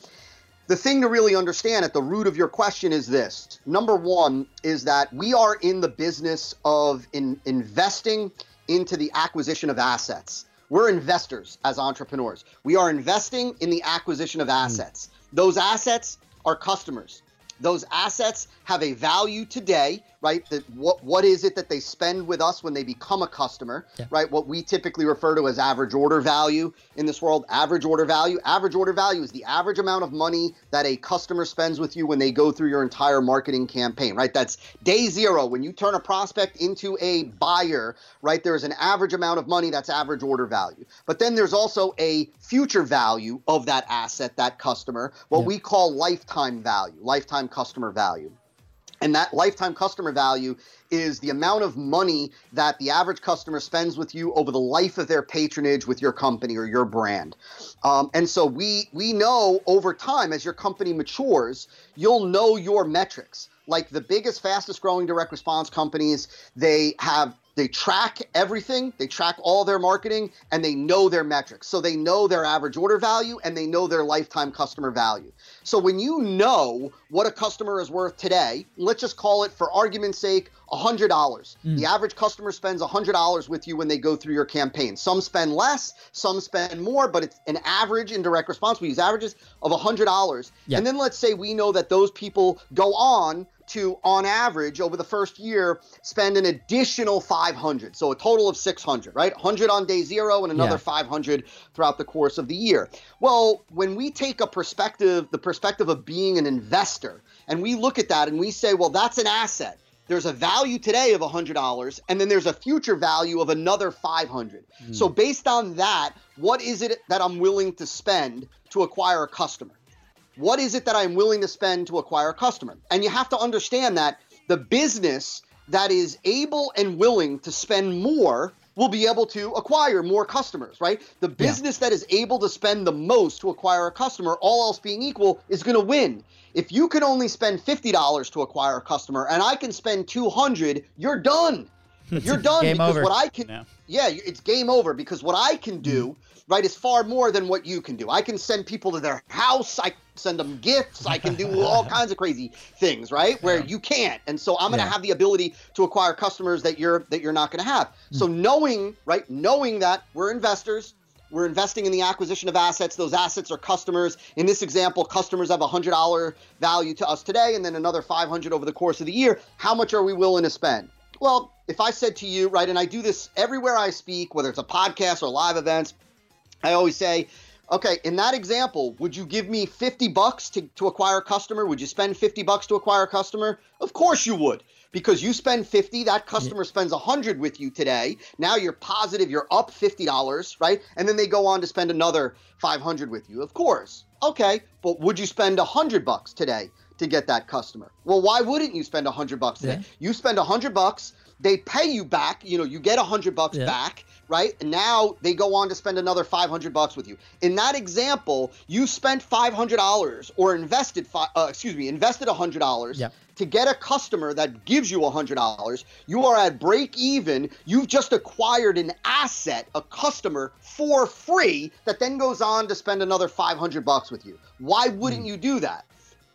the thing to really understand at the root of your question is this. Number one is that we are in the business of in, investing into the acquisition of assets. We're investors as entrepreneurs. We are investing in the acquisition of assets. Mm. those assets are customers. Those assets have a value today right? That what what is it that they spend with us when they become a customer, yeah. right? What we typically refer to as average order value in this world. Average order value. Average order value is the average amount of money that a customer spends with you when they go through your entire marketing campaign, right? That's day zero. When you turn a prospect into a buyer, right? There is an average amount of money that's average order value. But then there's also a future value of that asset, that customer, what yeah. we call lifetime value, lifetime customer value. And that lifetime customer value is the amount of money that the average customer spends with you over the life of their patronage with your company or your brand. Um, and so we we know over time as your company matures, you'll know your metrics. Like the biggest, fastest growing direct response companies, they have they track everything, they track all their marketing, and they know their metrics. So they know their average order value and they know their lifetime customer value. So when you know what a customer is worth today, let's just call it for argument's sake $100. Mm. The average customer spends $100 with you when they go through your campaign. Some spend less, some spend more, but it's an average in direct response. We use averages of $100. Yeah. And then let's say we know that those people go on to, on average, over the first year, spend an additional 500. So a total of 600, right? 100 on day zero and another yeah. 500 throughout the course of the year. Well, when we take a perspective, the perspective of being an investor, and we look at that and we say, well, that's an asset. There's a value today of $100, and then there's a future value of another 500. Mm. So based on that, what is it that I'm willing to spend to acquire a customer? What is it that I'm willing to spend to acquire a customer? And you have to understand that the business that is able and willing to spend more will be able to acquire more customers, right? The business that is able to spend the most to acquire a customer, all else being equal, is going to win. If you can only spend $50 to acquire a customer and I can spend 200, you're done. You're done Game because over. what I can Yeah. yeah, it's game over because what I can do, mm-hmm. Right, is far more than what you can do. I can send people to their house, I send them gifts, I can do all kinds of crazy things, right? Where you can't. And so I'm going to Yeah. have the ability to acquire customers that you're that you're not going to have. Hmm. So knowing, right, knowing that we're investors, we're investing in the acquisition of assets. Those assets are customers. In this example, customers have a hundred dollar value to us today, and then another five hundred over the course of the year. How much are we willing to spend? Well, if I said to you, right, and I do this everywhere I speak, whether it's a podcast or live events, I always say, okay, in that example, would you give me 50 bucks to, to acquire a customer? Would you spend 50 bucks to acquire a customer? Of course you would. Because you spend 50, that customer spends 100 with you today. Now you're positive, you're up $50, right? And then they go on to spend another 500 with you. Of course. Okay, but would you spend 100 bucks today to get that customer? Well, why wouldn't you spend 100 bucks today? Yeah. You spend 100 bucks, they pay you back, you know, you get a 100 bucks Yeah. back, right? And now they go on to spend another 500 bucks with you. In that example, you spent $500 or invested fi- uh, excuse me, invested $100 Yeah. to get a customer that gives you $100. You are at break even. You've just acquired an asset, a customer for free that then goes on to spend another 500 bucks with you. Why wouldn't Hmm. you do that?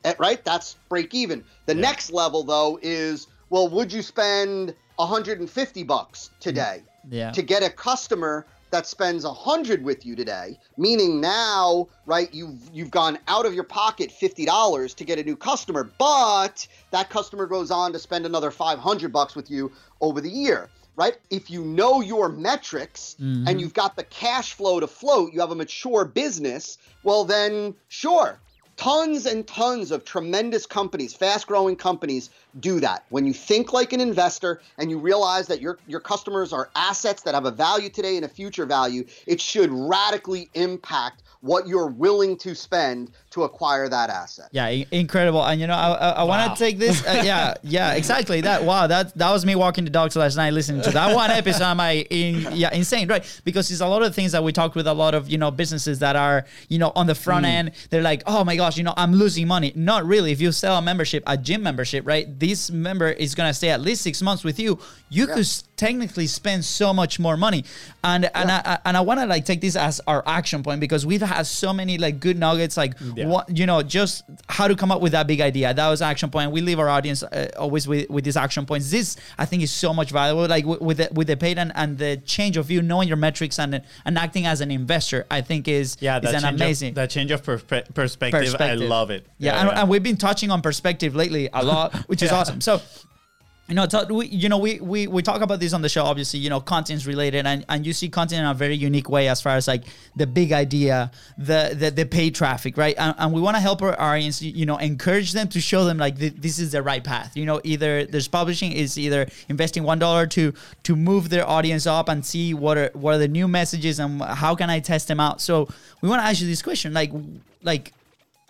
Eh, right? That's break even. The next level though is well, would you spend 150 bucks today mm. Yeah. to get a customer that spends 100 with you today, meaning now, right, you've you've gone out of your pocket $50 to get a new customer, but that customer goes on to spend another 500 bucks with you over the year. Right? If you know your metrics and mm-hmm. you've got the cash flow to float, you have a mature business, well, then sure, tons and tons of tremendous companies, fast growing companies do that. When you think like an investor and you realize that your your customers are assets that have a value today and a future value, it should radically impact what you're willing to spend to acquire that asset. Yeah, i- incredible. And you know, I, I, I want to take this. Uh, yeah, yeah, exactly. That wow, that that was me walking the dogs last night listening to that one episode. Am I in, yeah insane, right? Because it's a lot of things that we talk with a lot of you know businesses that are you know on the front end. They're like, oh my gosh, you know, I'm losing money. Not really. If you sell a membership, a gym membership, right? This member is gonna stay at least six months with you. You could s- technically spend so much more money, and and I, I and I want to like take this as our action point because we've had so many like good nuggets, like Yeah. what you know, just how to come up with that big idea. That was action point. We leave our audience uh, always with, with these action points. This I think is so much valuable. Like with, with the with the paid and, and the change of view, knowing your metrics and and acting as an investor, I think is Yeah, is that an amazing. Of, that change of perspe- perspective, I love it. Yeah, and, and we've been touching on perspective lately a lot, which is Yeah. awesome. So, you know, we, you know, we, we we talk about this on the show. Obviously, you know, content's related, and, and you see content in a very unique way as far as like the big idea, the the, the paid traffic, right? And, and we want to help our audience, you know, encourage them to show them like th- this is the right path. You know, either there's publishing is either investing one dollar to to move their audience up and see what are what are the new messages and how can I test them out. So we want to ask you this question, like like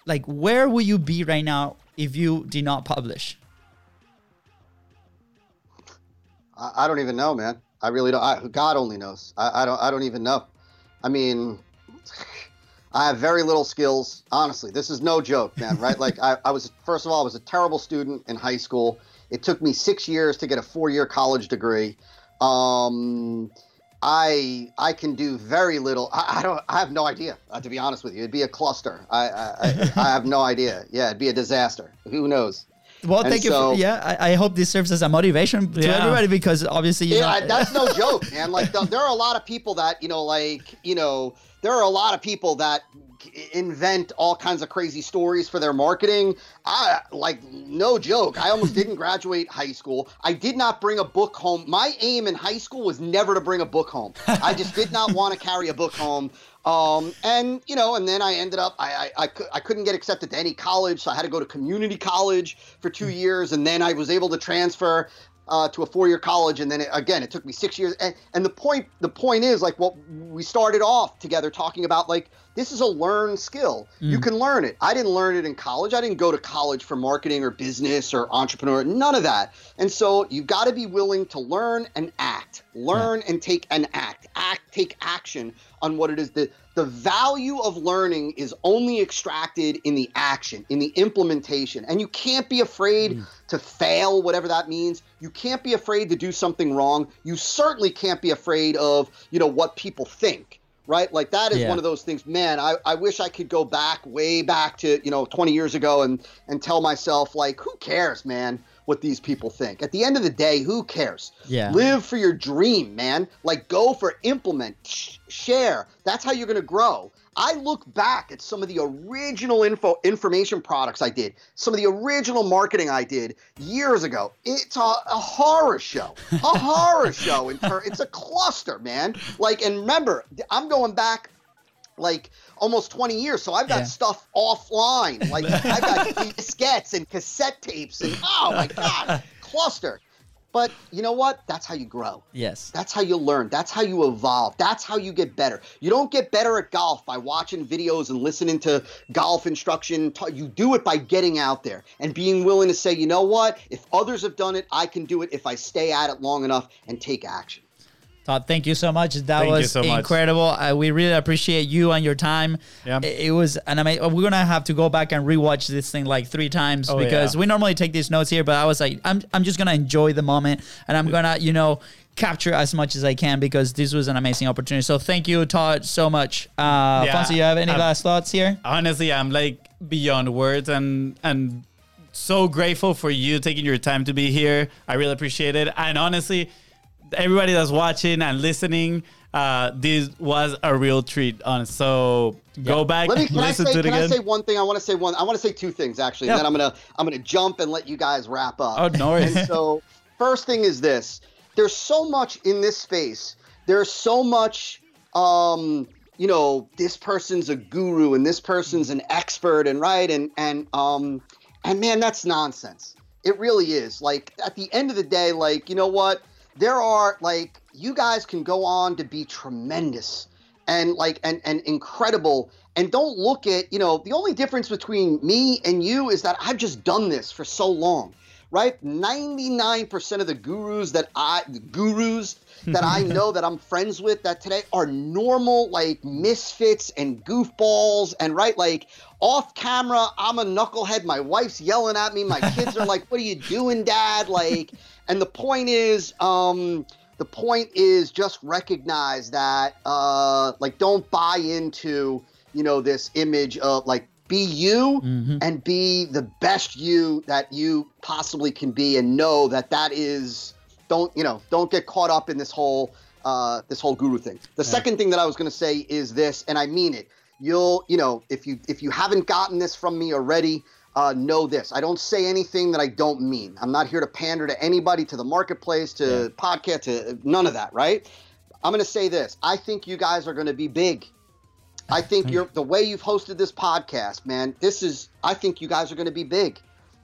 like where will you be right now if you did not publish I, I don't even know, man. I really don't. I, God only knows. I, I don't. I don't even know. I mean, I have very little skills. Honestly, this is no joke, man. Right? like I, I was first of all, I was a terrible student in high school. It took me six years to get a four-year college degree. Um, I I can do very little. I, I don't. I have no idea. Uh, to be honest with you, it'd be a cluster. I I, I, I have no idea. Yeah, it'd be a disaster. Who knows? Well And thank you so- for, yeah I, I hope this serves as a motivation to Yeah. everybody because obviously you Yeah, know, I- that's no joke, man. Like the, there are a lot of people that you know, like you know, there are a lot of people that invent all kinds of crazy stories for their marketing. I like no joke. I almost didn't graduate high school. I did not bring a book home. My aim in high school was never to bring a book home. I just did not want to carry a book home. Um, and you know, and then I ended up I, I I, I couldn't get accepted to any college, so I had to go to community college for two years, and then I was able to transfer. uh, to a four-year college, and then it, again, it took me six years. And, and the point, the point is, like, what we started off together talking about, like, this is a learned skill. You can learn it. I didn't learn it in college. I didn't go to college for marketing or business or entrepreneur. None of that. And so you've got to be willing to learn and act. Learn and take and act. Act, take action on what it is that the value of learning is only extracted in the action, in the implementation. And you can't be afraid hmm. to fail, whatever that means. You can't be afraid to do something wrong. You certainly can't be afraid of, you know, what people think. Right? Like that is Yeah. one of those things, man, I, I wish I could go back way back to, you know, 20 years ago and and tell myself, like, who cares, man, what these people think. At the end of the day, who cares? Yeah. Live for your dream, man. Like go for implement, sh- share. That's how you're going to grow. I look back at some of the original info information products I did, some of the original marketing I did years ago. It's a, a horror show, a horror show. In ter- it's a cluster, man. Like, and remember, I'm going back like almost 20 years. So I've got Yeah. stuff offline. Like I've got diskettes and cassette tapes and oh my god, cluster. But you know what? That's how you grow. Yes. That's how you learn. That's how you evolve. That's how you get better. You don't get better at golf by watching videos and listening to golf instruction. You do it by getting out there and being willing to say, you know what? If others have done it, I can do it if I stay at it long enough and take action. Todd, thank you so much. That Thank was so incredible. Uh, we really appreciate you and your time. Yeah. It, it was an amazing. We're gonna have to go back and rewatch this thing like three times Oh, because yeah. we normally take these notes here, but I was like, I'm, I'm just gonna enjoy the moment and I'm gonna, you know, capture as much as I can because this was an amazing opportunity. So thank you, Todd, so much. Uh, Yeah, Fonzie, you have any I'm- last thoughts here? honestly i'm like beyond words and and so grateful for you taking your time to be here i really appreciate it and honestly everybody that's watching and listening uh this was a real treat on so go back Let me can I listen say to it can I say one thing? I want to say one. I want to say two things actually, Yeah. and then I'm gonna I'm gonna jump and let you guys wrap up. Oh, no worries. And so first thing is this: there's so much in this space. There's so much. Um, you know, this person's a guru and this person's an expert, and right, and and um, and man, that's nonsense. It really is. Like at the end of the day, like you know what? There are like you guys can go on to be tremendous and like and and incredible. And don't look at you know the only difference between me and you is that i've just done this for so long right? 99% of the gurus that i the gurus that i know that i'm friends with that today are normal like misfits and goofballs. And right like off camera i'm a knucklehead. My wife's yelling at me. My kids are like what are you doing dad? Like and the point is um the point is just recognize that uh like don't buy into you know this image of like be you and be the best you that you possibly can be and know that that is don't you know don't get caught up in this whole uh this whole guru thing. The second thing that i was going to say is this and i mean it. You'll you know if you if you haven't gotten this from me already uh, know this. I don't say anything that i don't mean. I'm not here to pander to anybody to the marketplace to podcast to none of that right? I'm going to say this. I think you guys are going to be big. I think you're the way you've hosted this podcast man this is i think you guys are going to be big.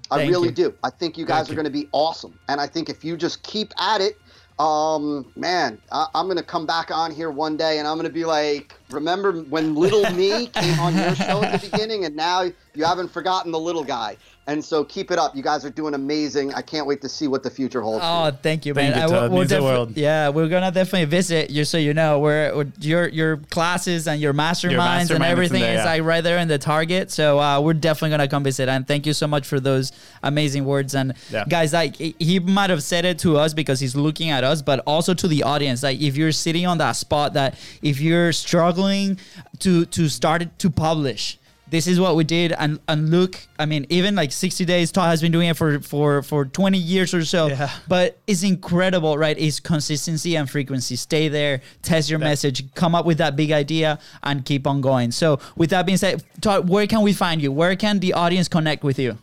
I Thank really you. do. I think you guys Thank are going to be awesome. And i think if you just keep at it um man I, i'm gonna come back on here one day and i'm gonna be like remember when little me came on your show at the beginning and now you haven't forgotten the little guy and so keep it up you guys are doing amazing i can't wait to see what the future holds Oh, you. thank you, Thank man. you, I- Todd. we'll Means the defi- world. Yeah, we're gonna definitely visit. Just so you know, where where your your classes and your masterminds and mastermind is everything there, is yeah. like right there in the Target. So uh, we're definitely gonna come visit. And thank you so much for those amazing words. And Yeah. guys, like he- he might have said it to us because he's looking at us, but also to the audience. Like if you're sitting on that spot, that if you're struggling to to start it to publish this is what we did. And and look i mean even like 60 days todd has been doing it for for for 20 years or so. Yeah. but it's incredible right? It's consistency and frequency. Stay there test your message come up with that big idea and keep on going. So with that being said todd where can we find you? Where can the audience connect with you?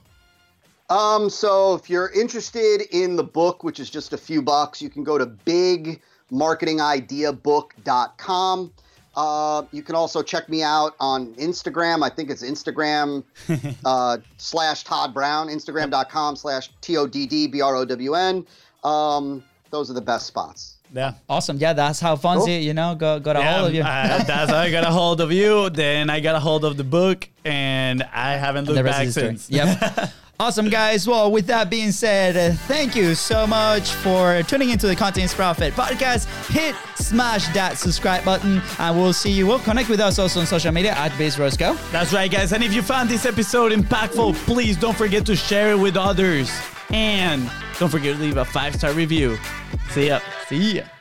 Um, so if you're interested in the book, which is just a few bucks, you can go to bigmarketingideabook.com. Uh, you can also check me out on Instagram. I think it's Instagram uh, slash Todd Brown, Instagram.com slash T O D D B R O W N. um, those are the best spots. Yeah. Awesome. Yeah, that's how Fonzie, Cool. you know, got, got a Yeah, hold of you. uh, that's how I got a hold of you. Then I got a hold of the book, and I haven't looked back since. Yep. awesome, guys. Well, with that being said, uh, thank you so much for tuning into the Content is Profit podcast. Hit, smash that subscribe button, and we'll see you. Well, connect with us also on social media at Biz Roscoe. That's right, guys. And if you found this episode impactful, please don't forget to share it with others. And don't forget to leave a five star review. See ya. See ya.